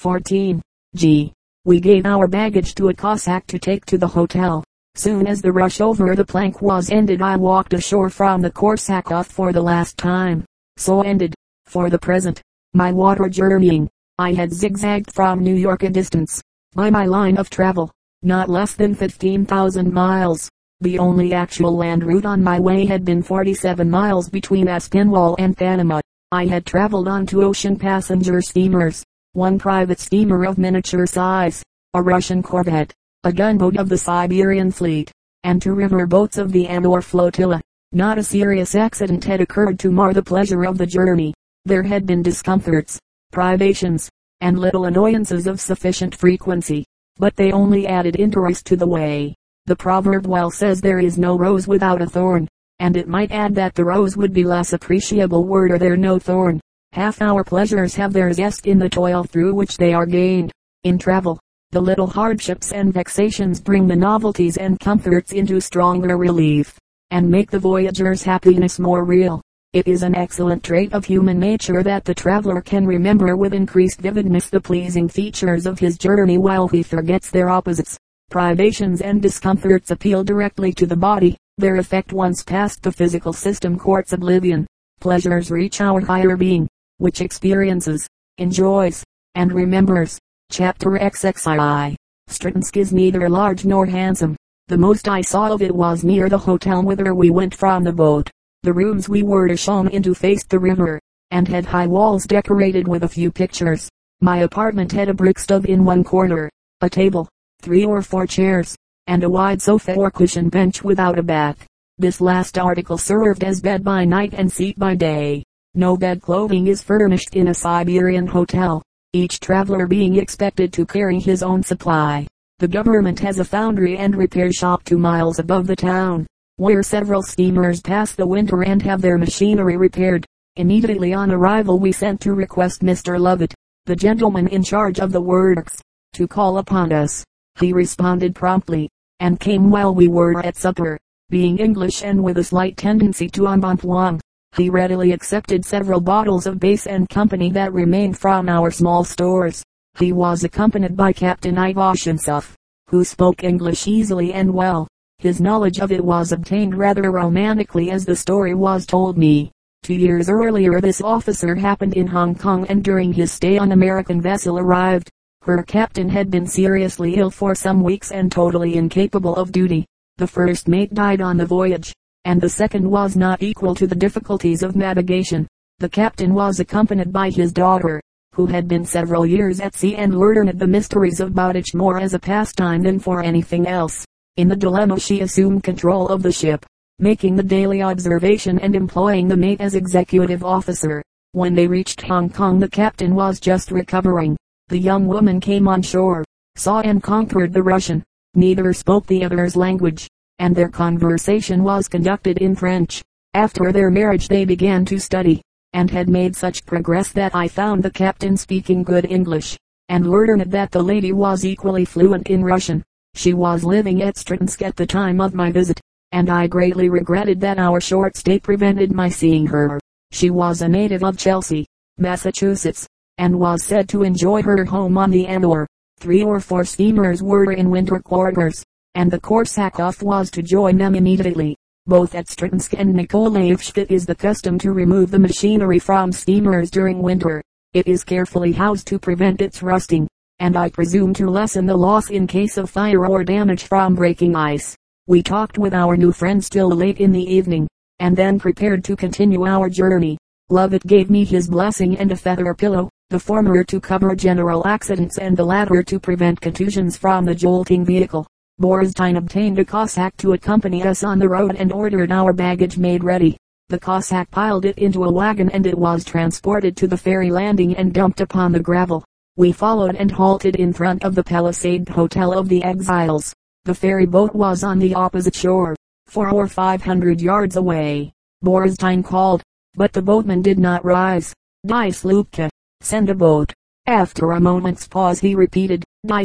14. G. We gave our baggage to a Cossack to take to the hotel. Soon as the rush over the plank was ended I walked ashore from the Korsakov for the last time. So ended, for the present, my water journeying. I had zigzagged from New York a distance, by my line of travel, not less than 15,000 miles. The only actual land route on my way had been 47 miles between Aspinwall and Panama. I had traveled on two ocean passenger steamers, one private steamer of miniature size, a Russian corvette, a gunboat of the Siberian fleet, and two river boats of the Amur flotilla. Not a serious accident had occurred to mar the pleasure of the journey. There had been discomforts, privations, and little annoyances of sufficient frequency, but they only added interest to the way. The proverb well says there is no rose without a thorn, and it might add that the rose would be less appreciable were there no thorn. Half our pleasures have their zest in the toil through which they are gained. In travel, the little hardships and vexations bring the novelties and comforts into stronger relief, and make the voyager's happiness more real. It is an excellent trait of human nature that the traveler can remember with increased vividness the pleasing features of his journey while he forgets their opposites. Privations and discomforts appeal directly to the body, their effect once past the physical system courts oblivion. Pleasures reach our higher being, which experiences, enjoys, and remembers. Chapter XXII. Stretinsk is neither large nor handsome. The most I saw of it was near the hotel whither we went from the boat. The rooms we were shown into faced the river, and had high walls decorated with a few pictures. My apartment had a brick stove in one corner, a table, three or four chairs, and a wide sofa or cushion bench without a bath. This last article served as bed by night and seat by day. No bed clothing is furnished in a Siberian hotel each traveler being expected to carry his own supply. The government has a foundry and repair shop two miles above the town, where several steamers pass the winter and have their machinery repaired. Immediately on arrival we sent to request Mr. Lovett, the gentleman in charge of the works, to call upon us. He responded promptly, and came while we were at supper. Being English and with a slight tendency to embonpoint, he readily accepted several bottles of Bass and company that remained from our small stores. He was accompanied by Captain Ivashensov, who spoke English easily and well. His knowledge of it was obtained rather romantically as the story was told me. Two years earlier this officer happened in Hong Kong and during his stay on American vessel arrived. Her captain had been seriously ill for some weeks and totally incapable of duty. The first mate died on the voyage and the second was not equal to the difficulties of navigation. The captain was accompanied by his daughter, who had been several years at sea and learned the mysteries of bondage more as a pastime than for anything else. In the dilemma she assumed control of the ship, making the daily observation and employing the mate as executive officer. When they reached Hong Kong the captain was just recovering. The young woman came on shore, saw and conquered the Russian. Neither spoke the other's language and their conversation was conducted in French. After their marriage they began to study, and had made such progress that I found the captain speaking good English, and learned that the lady was equally fluent in Russian. She was living at Stretinsk at the time of my visit, and I greatly regretted that our short stay prevented my seeing her. She was a native of Chelsea, Massachusetts, and was said to enjoy her home on the Amur. Three or four steamers were in winter quarters, and the Korsakov was to join them immediately. Both at Stretinsk and Nikolaevsk it is the custom to remove the machinery from steamers during winter. It is carefully housed to prevent its rusting, and I presume to lessen the loss in case of fire or damage from breaking ice. We talked with our new friend still late in the evening, and then prepared to continue our journey. Lovett gave me his blessing and a feather pillow, the former to cover general accidents and the latter to prevent contusions from the jolting vehicle. Borstein obtained a Cossack to accompany us on the road and ordered our baggage made ready. The Cossack piled it into a wagon and it was transported to the ferry landing and dumped upon the gravel. We followed and halted in front of the palisade hotel of the exiles. The ferry boat was on the opposite shore, four or five hundred yards away. Borstein called, but the boatman did not rise. Die Slupka, send a boat. After a moment's pause he repeated, Die.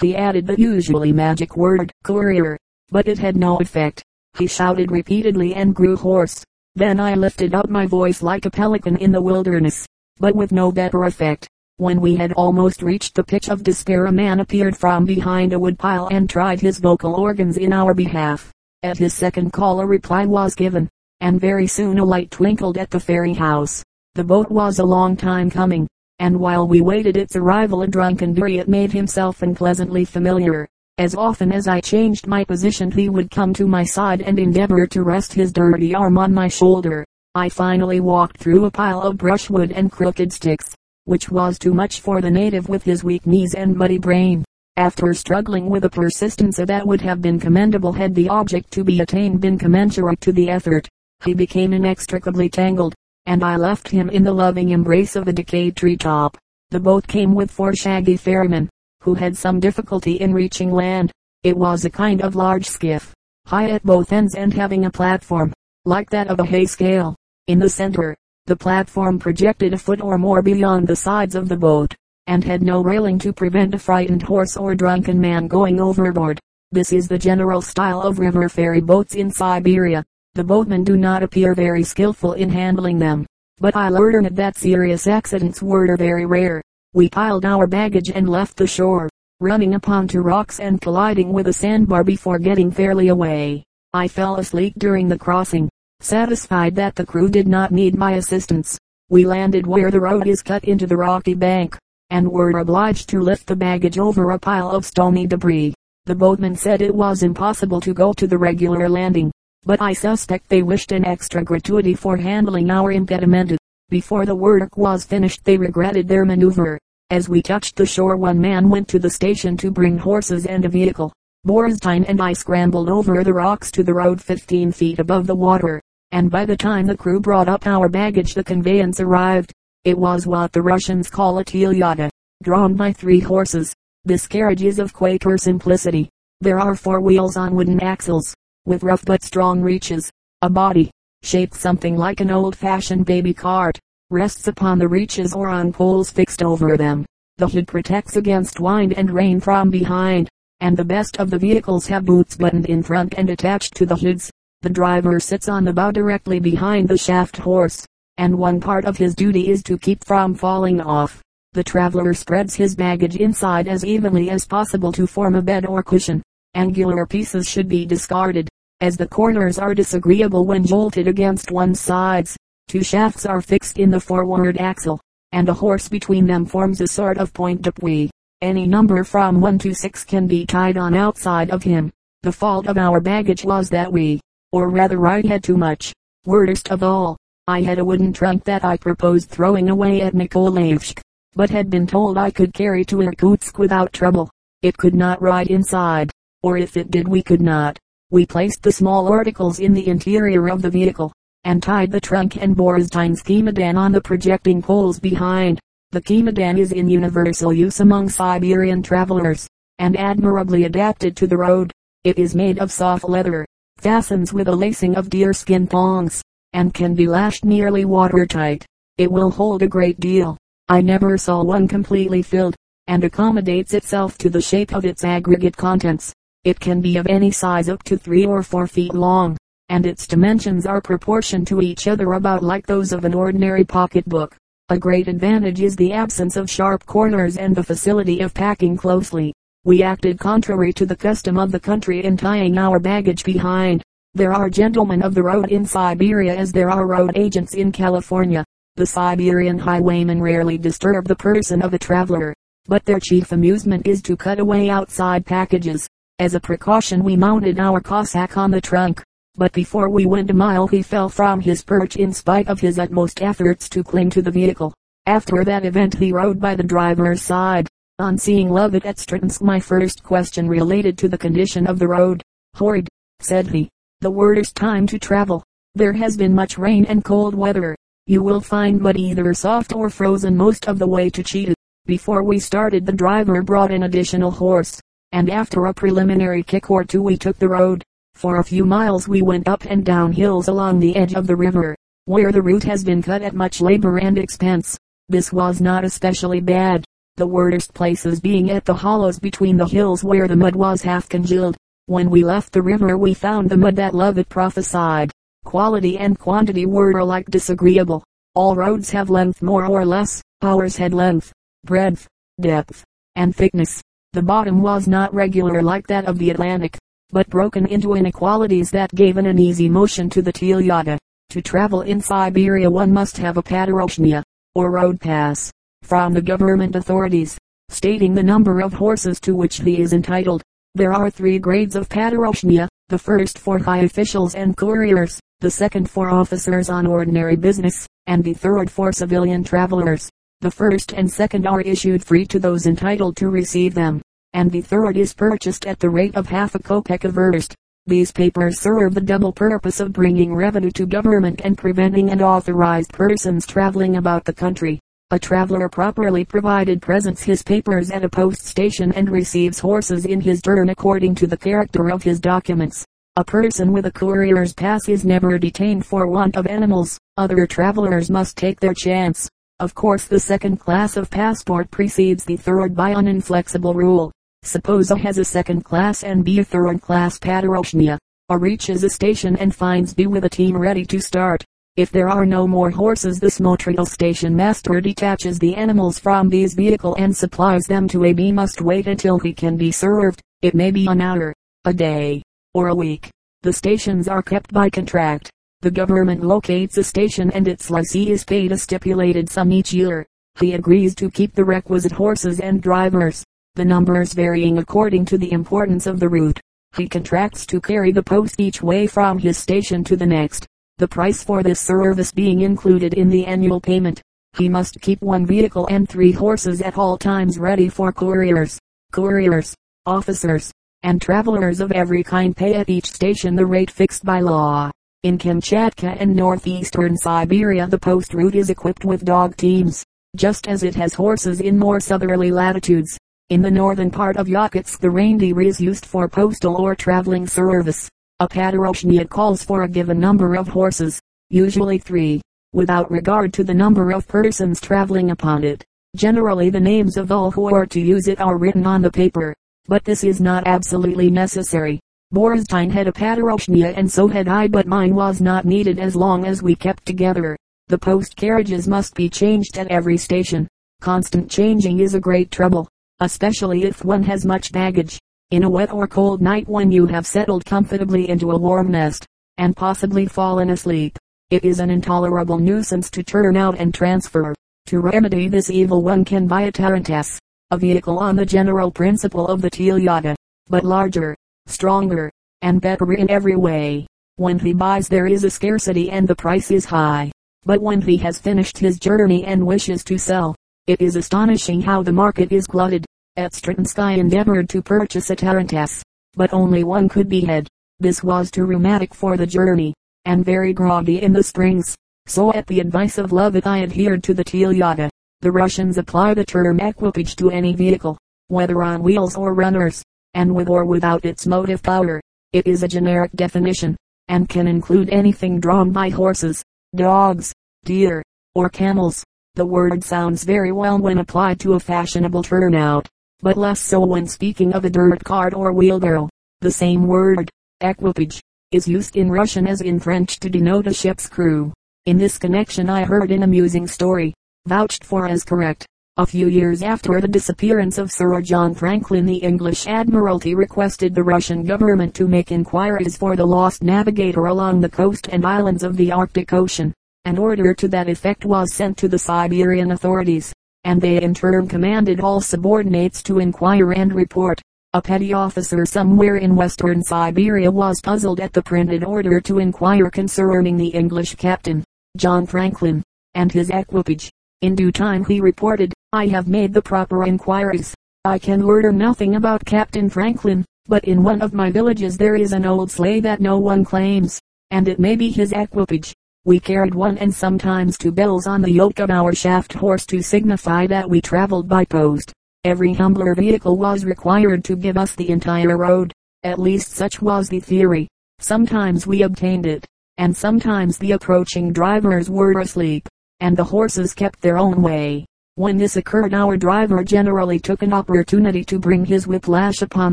He added the usually magic word, courier, but it had no effect. He shouted repeatedly and grew hoarse. Then I lifted up my voice like a pelican in the wilderness, but with no better effect. When we had almost reached the pitch of despair a man appeared from behind a woodpile and tried his vocal organs in our behalf. At his second call a reply was given, and very soon a light twinkled at the ferry house. The boat was a long time coming, and while we waited its arrival a drunken Buriat made himself unpleasantly familiar. As often as I changed my position he would come to my side and endeavor to rest his dirty arm on my shoulder. I finally walked through a pile of brushwood and crooked sticks, which was too much for the native with his weak knees and muddy brain. After struggling with a persistence that would have been commendable had the object to be attained been commensurate to the effort, he became inextricably tangled, and I left him in the loving embrace of a decayed tree top. The boat came with four shaggy ferrymen, who had some difficulty in reaching land. It was a kind of large skiff, high at both ends and having a platform, like that of a hay scale. In the center, the platform projected a foot or more beyond the sides of the boat, and had no railing to prevent a frightened horse or drunken man going overboard. This is the general style of river ferry boats in Siberia. The boatmen do not appear very skillful in handling them, but I learned that serious accidents were very rare. We piled our baggage and left the shore, running upon two rocks and colliding with a sandbar before getting fairly away. I fell asleep during the crossing, satisfied that the crew did not need my assistance. We landed where the road is cut into the rocky bank, and were obliged to lift the baggage over a pile of stony debris. The boatman said it was impossible to go to the regular landing, but I suspect they wished an extra gratuity for handling our impediment. Before the work was finished they regretted their maneuver. As we touched the shore one man went to the station to bring horses and a vehicle. Borstein and I scrambled over the rocks to the road 15 feet above the water, and by the time the crew brought up our baggage the conveyance arrived. It was what the Russians call a telyaga, drawn by three horses. This carriage is of Quaker simplicity. There are four wheels on wooden axles, with rough but strong reaches. A body, shaped something like an old-fashioned baby cart, rests upon the reaches or on poles fixed over them. The hood protects against wind and rain from behind, and the best of the vehicles have boots buttoned in front and attached to the hoods. The driver sits on the bow directly behind the shaft horse, and one part of his duty is to keep from falling off. The traveler spreads his baggage inside as evenly as possible to form a bed or cushion. Angular pieces should be discarded, as the corners are disagreeable when jolted against one's sides. Two shafts are fixed in the forward axle, and a horse between them forms a sort of point d'appui. Any number from 1 to 6 can be tied on outside of him. The fault of our baggage was that we, or rather I had too much. Worst of all, I had a wooden trunk that I proposed throwing away at Nikolaevsk, but had been told I could carry to Irkutsk without trouble. It could not ride inside, or if it did we could not. We placed the small articles in the interior of the vehicle, and tied the trunk and Borstein's chemadon on the projecting poles behind. The chemadon is in universal use among Siberian travelers, and admirably adapted to the road. It is made of soft leather, fastens with a lacing of deerskin thongs, and can be lashed nearly watertight. It will hold a great deal. I never saw one completely filled, and accommodates itself to the shape of its aggregate contents. It can be of any size up to three or four feet long and its dimensions are proportioned to each other about like those of an ordinary pocketbook. A great advantage is the absence of sharp corners and the facility of packing closely. We acted contrary to the custom of the country in tying our baggage behind. There are gentlemen of the road in Siberia as there are road agents in California. The Siberian highwaymen rarely disturb the person of a traveler, but their chief amusement is to cut away outside packages. As a precaution we mounted our Cossack on the trunk but before we went a mile he fell from his perch in spite of his utmost efforts to cling to the vehicle. After that event he rode by the driver's side. On seeing Lovett at Stretinsk my first question related to the condition of the road. Horrid, said he. The worst time to travel. There has been much rain and cold weather. You will find mud either soft or frozen most of the way to Chita. Before we started the driver brought an additional horse, and after a preliminary kick or two we took the road. For a few miles we went up and down hills along the edge of the river, where the route has been cut at much labor and expense. This was not especially bad, the worst places being at the hollows between the hills where the mud was half congealed. When we left the river we found the mud that Lovett prophesied. Quality and quantity were alike disagreeable. All roads have length more or less, ours had length, breadth, depth, and thickness. The bottom was not regular like that of the Atlantic, but broken into inequalities that gave an uneasy motion to the Telyaga. To travel in Siberia one must have a Padrochnia, or road pass, from the government authorities, stating the number of horses to which he is entitled. There are three grades of Padrochnia, the first for high officials and couriers, the second for officers on ordinary business, and the third for civilian travelers. The first and second are issued free to those entitled to receive them, and the third is purchased at the rate of half a kopeck a verst. These papers serve the double purpose of bringing revenue to government and preventing unauthorized persons traveling about the country. A traveler properly provided presents his papers at a post station and receives horses in his turn according to the character of his documents. A person with a courier's pass is never detained for want of animals. Other travelers must take their chance. Of course the second class of passport precedes the third by an inflexible rule. Suppose A has a second class and B a third class Padrochnia. A reaches a station and finds B with a team ready to start. If there are no more horses the Smotrial station master detaches the animals from B's vehicle and supplies them to A. B must wait until he can be served. It may be an hour, a day, or a week. The stations are kept by contract. The government locates a station and its lessee is paid a stipulated sum each year. He agrees to keep the requisite horses and drivers the numbers varying according to the importance of the route. He contracts to carry the post each way from his station to the next, the price for this service being included in the annual payment. He must keep one vehicle and three horses at all times ready for couriers. Couriers, officers, and travelers of every kind pay at each station the rate fixed by law. In Kamchatka and northeastern Siberia the post route is equipped with dog teams, just as it has horses in more southerly latitudes. In the northern part of Yakutsk the reindeer is used for postal or traveling service. A Padrochnia calls for a given number of horses, usually three, without regard to the number of persons traveling upon it. Generally the names of all who are to use it are written on the paper, but this is not absolutely necessary. Borstein had a Padrochnia and so had I but mine was not needed as long as we kept together. The post carriages must be changed at every station. Constant changing is a great trouble especially if one has much baggage. In a wet or cold night when you have settled comfortably into a warm nest, and possibly fallen asleep, it is an intolerable nuisance to turn out and transfer. To remedy this evil one can buy a tarantass, a vehicle on the general principle of the Telyaga, but larger, stronger, and better in every way. When he buys there is a scarcity and the price is high. But when he has finished his journey and wishes to sell, it is astonishing how the market is glutted. At Stratinski endeavored to purchase a tarantass, but only one could be had. This was too rheumatic for the journey, and very groggy in the springs. So at the advice of Lovett I adhered to the Telyaga. The Russians apply the term equipage to any vehicle, whether on wheels or runners, and with or without its motive power. It is a generic definition, and can include anything drawn by horses, dogs, deer, or camels. The word sounds very well when applied to a fashionable turnout, but less so when speaking of a dirt cart or wheelbarrow. The same word, equipage, is used in Russian as in French to denote a ship's crew. In this connection I heard an amusing story, vouched for as correct. A few years after the disappearance of Sir John Franklin the English Admiralty requested the Russian government to make inquiries for the lost navigator along the coast and islands of the Arctic Ocean. An order to that effect was sent to the Siberian authorities, and they in turn commanded all subordinates to inquire and report. A petty officer somewhere in western Siberia was puzzled at the printed order to inquire concerning the English captain, John Franklin, and his equipage. In due time he reported, I have made the proper inquiries. I can learn nothing about Captain Franklin, but in one of my villages there is an old sleigh that no one claims, and it may be his equipage. We carried one and sometimes two bells on the yoke of our shaft horse to signify that we traveled by post. Every humbler vehicle was required to give us the entire road. At least such was the theory. Sometimes we obtained it, and sometimes the approaching drivers were asleep, and the horses kept their own way. When this occurred our driver generally took an opportunity to bring his whiplash upon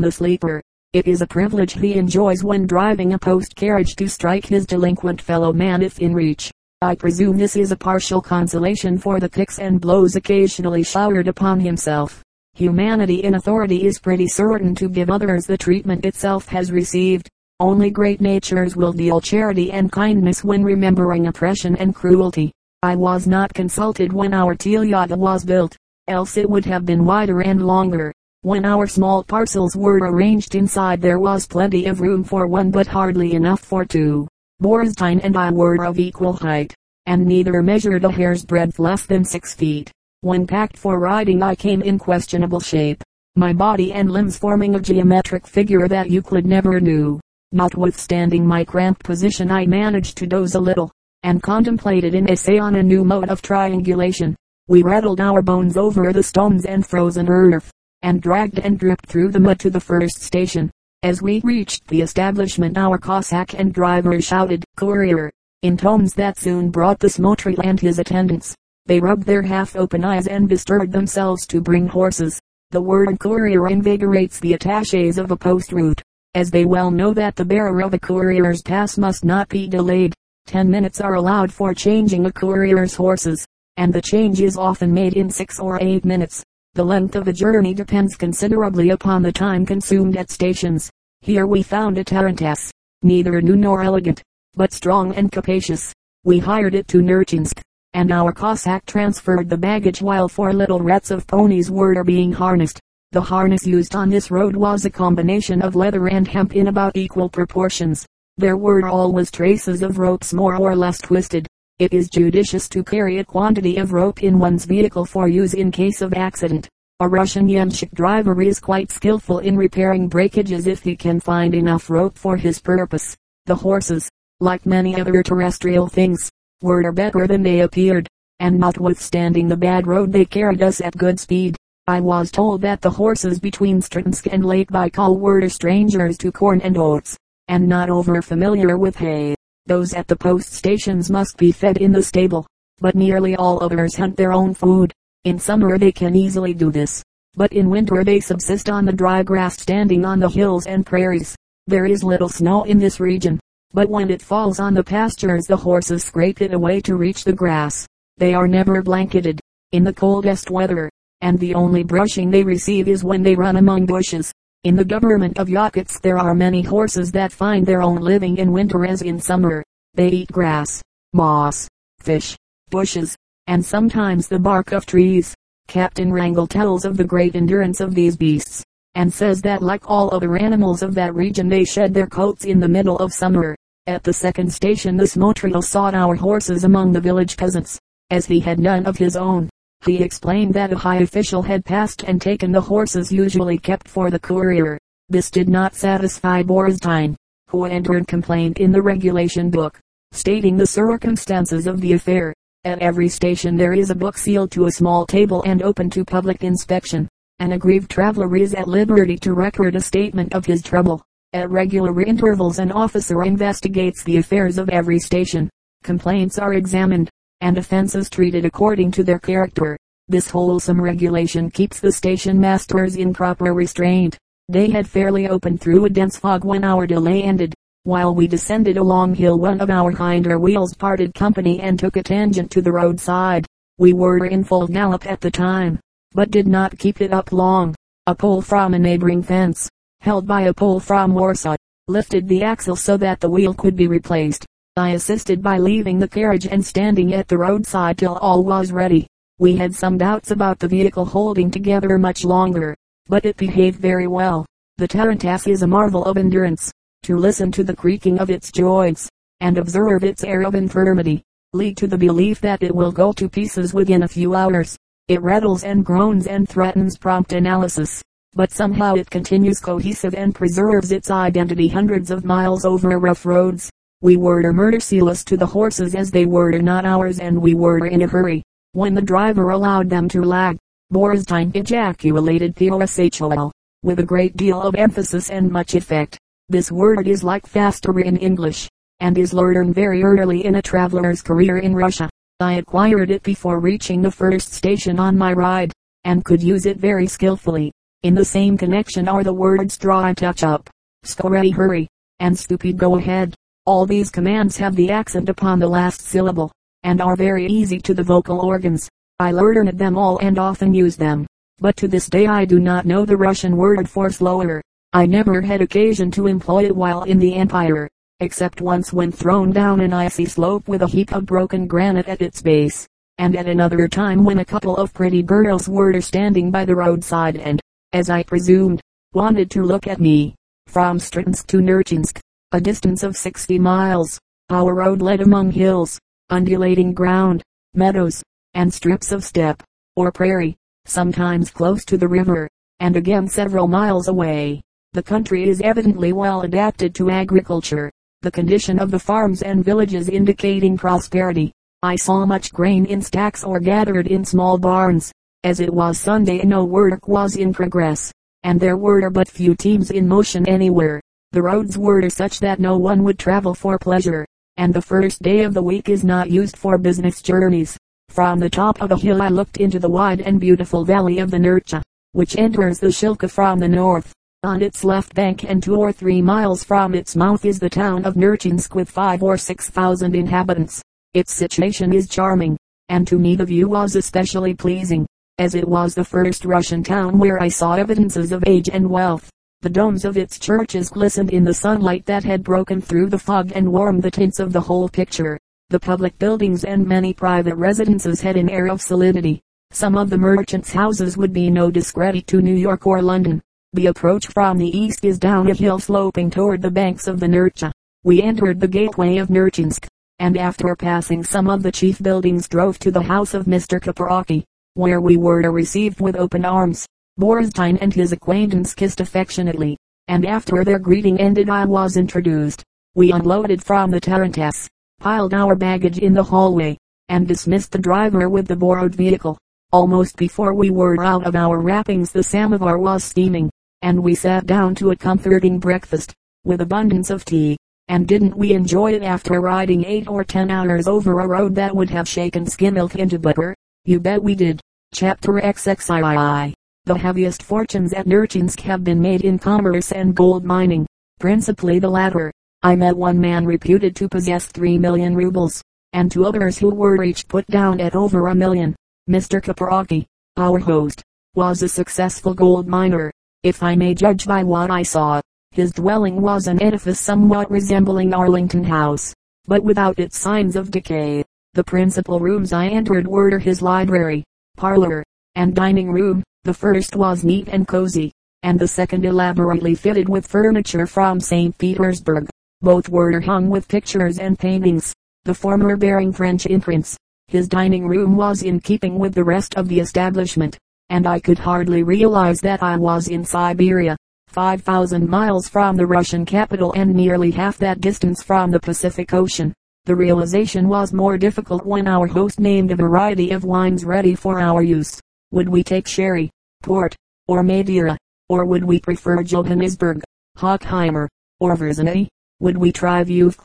the sleeper. It is a privilege he enjoys when driving a post carriage to strike his delinquent fellow man if in reach. I presume this is a partial consolation for the kicks and blows occasionally showered upon himself. Humanity in authority is pretty certain to give others the treatment itself has received. Only great natures will deal charity and kindness when remembering oppression and cruelty. I was not consulted when our Telyaga was built, else it would have been wider and longer. When our small parcels were arranged inside there was plenty of room for one but hardly enough for two. Borstein and I were of equal height, and neither measured a hair's breadth less than six feet. When packed for riding I came in questionable shape, my body and limbs forming a geometric figure that Euclid never knew. Notwithstanding my cramped position I managed to doze a little, and contemplated an essay on a new mode of triangulation. We rattled our bones over the stones and frozen earth, and dragged and dripped through the mud to the first station. As we reached the establishment our Cossack and driver shouted, courier, in tones that soon brought the Smotril and his attendants. They rubbed their half-open eyes and bestirred themselves to bring horses. The word courier invigorates the attaches of a post route, as they well know that the bearer of a courier's pass must not be delayed. Ten minutes are allowed for changing a courier's horses, and the change is often made in six or eight minutes. The length of a journey depends considerably upon the time consumed at stations. Here we found a tarantass, neither new nor elegant, but strong and capacious. We hired it to Nerchinsk, and our Cossack transferred the baggage while four little rats of ponies were being harnessed. The harness used on this road was a combination of leather and hemp in about equal proportions. There were always traces of ropes more or less twisted. It is judicious to carry a quantity of rope in one's vehicle for use in case of accident. A Russian yamshik driver is quite skillful in repairing breakages if he can find enough rope for his purpose. The horses, like many other terrestrial things, were better than they appeared, and notwithstanding the bad road they carried us at good speed. I was told that the horses between Strinsk and Lake Baikal were strangers to corn and oats, and not over familiar with hay. Those at the post stations must be fed in the stable, but nearly all others hunt their own food. In summer they can easily do this, but in winter they subsist on the dry grass standing on the hills and prairies. There is little snow in this region, but when it falls on the pastures the horses scrape it away to reach the grass. They are never blanketed, in the coldest weather, and the only brushing they receive is when they run among bushes. In the government of Yakuts there are many horses that find their own living in winter as in summer. They eat grass, moss, fish, bushes, and sometimes the bark of trees. Captain Wrangel tells of the great endurance of these beasts, and says that like all other animals of that region they shed their coats in the middle of summer. At the second station the Smotril sought our horses among the village peasants, as he had none of his own. He explained that a high official had passed and taken the horses usually kept for the courier. This did not satisfy Borstein, who entered complaint in the regulation book, stating the circumstances of the affair. At every station there is a book sealed to a small table and open to public inspection. An aggrieved traveler is at liberty to record a statement of his trouble. At regular intervals an officer investigates the affairs of every station. Complaints are examined, and offenses treated according to their character. This wholesome regulation keeps the station masters in proper restraint. Day had fairly opened through a dense fog when our delay ended. While we descended a long hill one of our hinder wheels parted company and took a tangent to the roadside. We were in full gallop at the time, but did not keep it up long. A pole from a neighboring fence, held by a pole from Warsaw, lifted the axle so that the wheel could be replaced. I assisted by leaving the carriage and standing at the roadside till all was ready. We had some doubts about the vehicle holding together much longer, but it behaved very well. The Tarantass is a marvel of endurance. To listen to the creaking of its joints, and observe its air of infirmity, lead to the belief that it will go to pieces within a few hours. It rattles and groans and threatens prompt analysis, but somehow it continues cohesive and preserves its identity hundreds of miles over rough roads. We were merciless to the horses as they were not ours and we were in a hurry. When the driver allowed them to lag, Borstein ejaculated Theosachel, with a great deal of emphasis and much effect. This word is like faster in English, and is learned very early in a traveler's career in Russia. I acquired it before reaching the first station on my ride, and could use it very skillfully. In the same connection are the words draw touch up, scorey hurry, and stupid go ahead. All these commands have the accent upon the last syllable, and are very easy to the vocal organs. I learned them all and often use them. But to this day I do not know the Russian word for slower. I never had occasion to employ it while in the Empire, except once when thrown down an icy slope with a heap of broken granite at its base, and at another time when a couple of pretty girls were standing by the roadside and, as I presumed, wanted to look at me. From Stretinsk to Nerchinsk, a distance of 60 miles, our road led among hills, undulating ground, meadows, and strips of steppe, or prairie, sometimes close to the river, and again several miles away. The country is evidently well adapted to agriculture, the condition of the farms and villages indicating prosperity. I saw much grain in stacks or gathered in small barns. As it was Sunday no work was in progress, and there were but few teams in motion anywhere. The roads were such that no one would travel for pleasure, and the first day of the week is not used for business journeys. From the top of a hill I looked into the wide and beautiful valley of the Nercha, which enters the Shilka from the north. On its left bank and two or three miles from its mouth is the town of Nerchinsk with five or six thousand inhabitants. Its situation is charming, and to me the view was especially pleasing, as it was the first Russian town where I saw evidences of age and wealth. The domes of its churches glistened in the sunlight that had broken through the fog and warmed the tints of the whole picture. The public buildings and many private residences had an air of solidity. Some of the merchants' houses would be no discredit to New York or London. The approach from the east is down a hill sloping toward the banks of the Nercha. We entered the gateway of Nerchinsk, and after passing some of the chief buildings drove to the house of Mr. Kaprocki, where we were received with open arms. Borstein and his acquaintance kissed affectionately, and after their greeting ended I was introduced. We unloaded from the Tarantass, piled our baggage in the hallway, and dismissed the driver with the borrowed vehicle. Almost before we were out of our wrappings the samovar was steaming, and we sat down to a comforting breakfast, with abundance of tea. And didn't we enjoy it after riding eight or ten hours over a road that would have shaken skim milk into butter? You bet we did. Chapter XXII the heaviest fortunes at Nerchinsk have been made in commerce and gold mining, principally the latter. I met one man reputed to possess three million rubles, and two others who were each put down at over a million. Mr. Kaprocki, our host, was a successful gold miner, if I may judge by what I saw. His dwelling was an edifice somewhat resembling Arlington House, but without its signs of decay. The principal rooms I entered were his library, parlor, and dining room, the first was neat and cozy, and the second elaborately fitted with furniture from St. Petersburg. Both were hung with pictures and paintings, the former bearing French imprints. His dining room was in keeping with the rest of the establishment, and I could hardly realize that I was in Siberia, 5,000 miles from the Russian capital and nearly half that distance from the Pacific Ocean. The realization was more difficult when our host named a variety of wines ready for our use. Would we take sherry, port, or Madeira? Or would we prefer Johannisberg, Hochheimer, or Verzenay? Would we try Veuve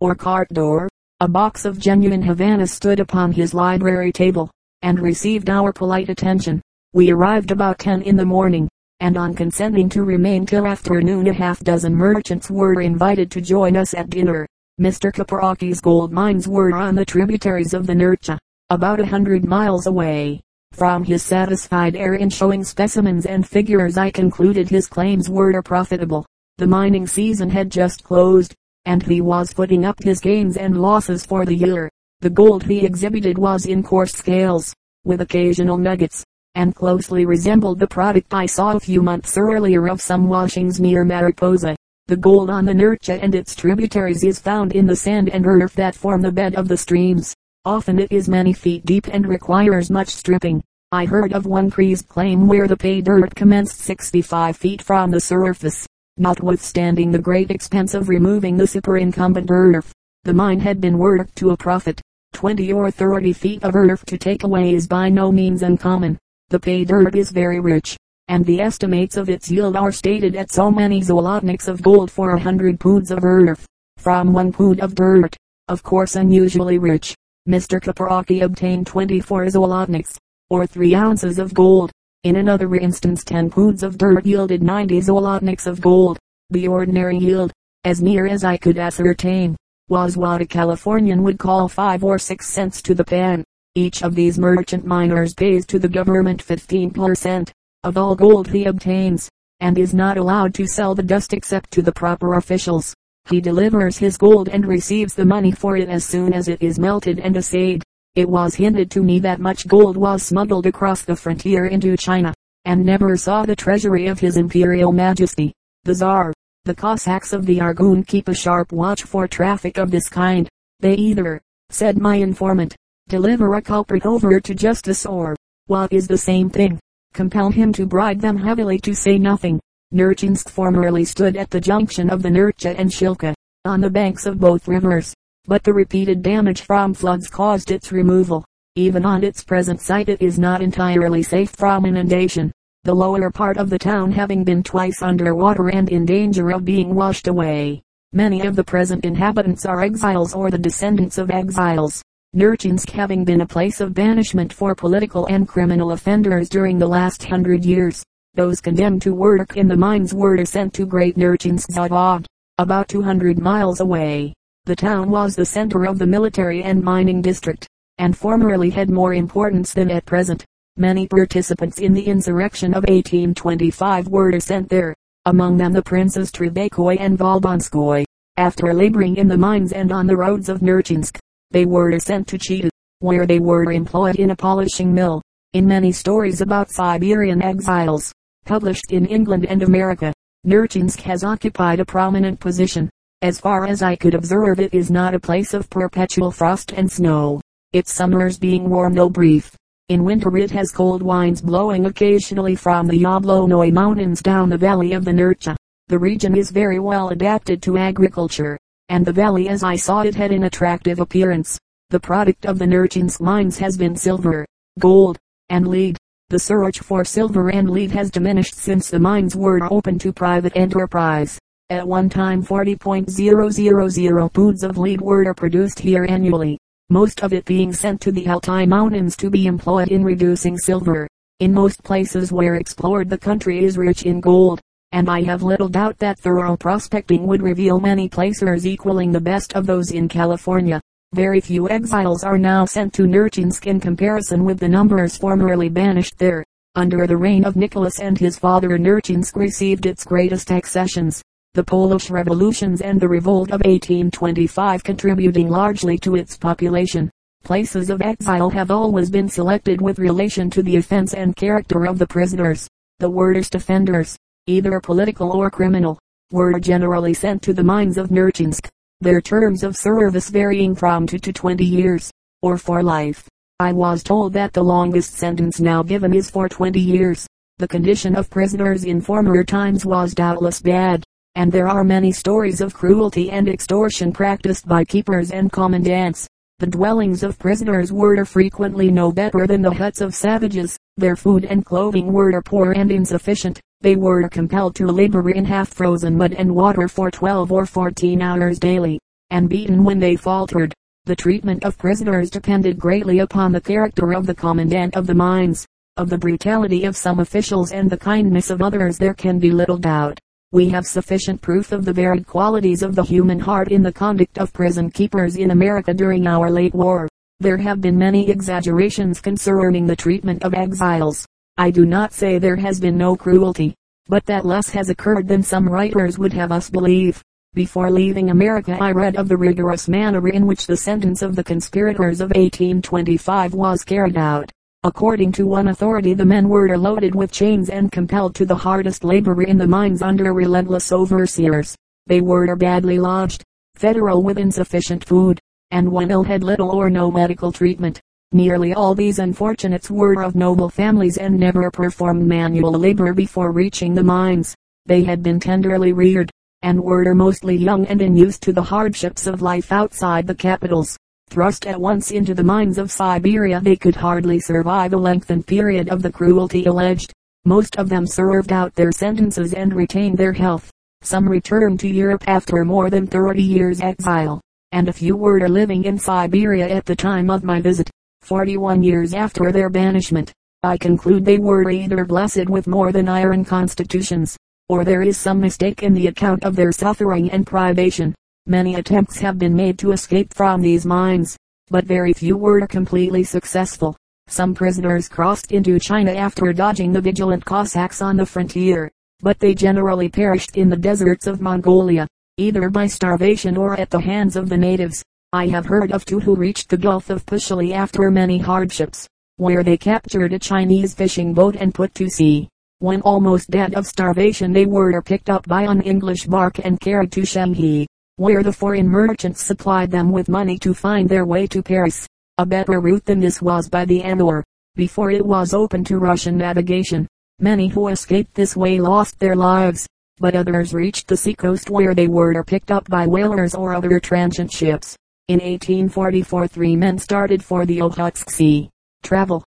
or Carte d'Or? A box of genuine Havana stood upon his library table, and received our polite attention. We arrived about ten in the morning, and on consenting to remain till afternoon a half dozen merchants were invited to join us at dinner. Mr. Kaprocki's gold mines were on the tributaries of the Nercha, about a hundred miles away. From his satisfied air in showing specimens and figures I concluded his claims were profitable. The mining season had just closed, and he was putting up his gains and losses for the year. The gold he exhibited was in coarse scales, with occasional nuggets, and closely resembled the product I saw a few months earlier of some washings near Mariposa. The gold on the Nercha and its tributaries is found in the sand and earth that form the bed of the streams. Often it is many feet deep and requires much stripping. I heard of one priest claim where the pay dirt commenced 65 feet from the surface. Notwithstanding the great expense of removing the superincumbent earth, the mine had been worked to a profit. 20 or 30 feet of earth to take away is by no means uncommon. The pay dirt is very rich, and the estimates of its yield are stated at so many zolotniks of gold for a hundred poods of earth. From one pood of dirt, of course unusually rich, Mr. Kaprocki obtained 24 zolotniks, or 3 ounces of gold. In another instance 10 poods of dirt yielded 90 zolotniks of gold. The ordinary yield, as near as I could ascertain, was what a Californian would call five or six cents to the pan. Each of these merchant miners pays to the government 15 per cent. of all gold he obtains, and is not allowed to sell the dust except to the proper officials. He delivers his gold and receives the money for it as soon as it is melted and assayed. It was hinted to me that much gold was smuggled across the frontier into China, and never saw the treasury of his imperial majesty, the Tsar. The Cossacks of the Argun keep a sharp watch for traffic of this kind. They either, said my informant, deliver a culprit over to justice or, what is the same thing, compel him to bribe them heavily to say nothing. Nerchinsk formerly stood at the junction of the Nercha and Shilka, on the banks of both rivers but the repeated damage from floods caused its removal. Even on its present site it is not entirely safe from inundation, the lower part of the town having been twice under water and in danger of being washed away. Many of the present inhabitants are exiles or the descendants of exiles. Nerchinsk having been a place of banishment for political and criminal offenders during the last hundred years. Those condemned to work in the mines were sent to Great Nerchinsk Zavod, about 200 miles away. The town was the center of the military and mining district, and formerly had more importance than at present. Many participants in the insurrection of 1825 were sent there, among them the Princes Trubetskoy and Volkonskoy. After laboring in the mines and on the roads of Nerchinsk, they were sent to Chita, where they were employed in a polishing mill. In many stories about Siberian exiles, published in England and America, Nerchinsk has occupied a prominent position. As far as I could observe it is not a place of perpetual frost and snow, its summers being warm though brief. In winter it has cold winds blowing occasionally from the Yablonoi mountains down the valley of the Nercha. The region is very well adapted to agriculture, and the valley as I saw it had an attractive appearance. The product of the Nerchinsk mines has been silver, gold, and lead. The search for silver and lead has diminished since the mines were open to private enterprise. At one time 40.000 poods of lead were produced here annually, most of it being sent to the Altai Mountains to be employed in reducing silver. In most places where explored the country is rich in gold, and I have little doubt that thorough prospecting would reveal many placers equaling the best of those in California. Very few exiles are now sent to Nerchinsk in comparison with the numbers formerly banished there. Under the reign of Nicholas and his father Nerchinsk received its greatest accessions the Polish revolutions and the revolt of 1825 contributing largely to its population. Places of exile have always been selected with relation to the offense and character of the prisoners. The worst offenders, either political or criminal, were generally sent to the mines of Nerchinsk, their terms of service varying from 2 to 20 years, or for life. I was told that the longest sentence now given is for 20 years. The condition of prisoners in former times was doubtless bad and there are many stories of cruelty and extortion practiced by keepers and commandants. The dwellings of prisoners were frequently no better than the huts of savages. Their food and clothing were poor and insufficient. They were compelled to labor in half-frozen mud and water for 12 or 14 hours daily, and beaten when they faltered. The treatment of prisoners depended greatly upon the character of the commandant of the mines. Of the brutality of some officials and the kindness of others there can be little doubt. We have sufficient proof of the varied qualities of the human heart in the conduct of prison keepers in America during our late war. There have been many exaggerations concerning the treatment of exiles. I do not say there has been no cruelty, but that less has occurred than some writers would have us believe. Before leaving America I read of the rigorous manner in which the sentence of the conspirators of 1825 was carried out. According to one authority the men were loaded with chains and compelled to the hardest labor in the mines under relentless overseers. They were badly lodged, federal with insufficient food, and one ill had little or no medical treatment. Nearly all these unfortunates were of noble families and never performed manual labor before reaching the mines. They had been tenderly reared, and were mostly young and unused to the hardships of life outside the capitals. Thrust at once into the mines of Siberia they could hardly survive a lengthened period of the cruelty alleged. Most of them served out their sentences and retained their health. Some returned to Europe after more than 30 years exile, and a few were living in Siberia at the time of my visit. 41 years after their banishment, I conclude they were either blessed with more than iron constitutions, or there is some mistake in the account of their suffering and privation. Many attempts have been made to escape from these mines, but very few were completely successful. Some prisoners crossed into China after dodging the vigilant Cossacks on the frontier, but they generally perished in the deserts of Mongolia, either by starvation or at the hands of the natives. I have heard of two who reached the Gulf of Pushali after many hardships, where they captured a Chinese fishing boat and put to sea. When almost dead of starvation they were picked up by an English bark and carried to Shanghai where the foreign merchants supplied them with money to find their way to Paris. A better route than this was by the Amoor, before it was open to Russian navigation. Many who escaped this way lost their lives, but others reached the seacoast where they were picked up by whalers or other transient ships. In 1844 three men started for the Okhotsk Sea. Travel